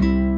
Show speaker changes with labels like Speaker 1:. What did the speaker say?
Speaker 1: Bye.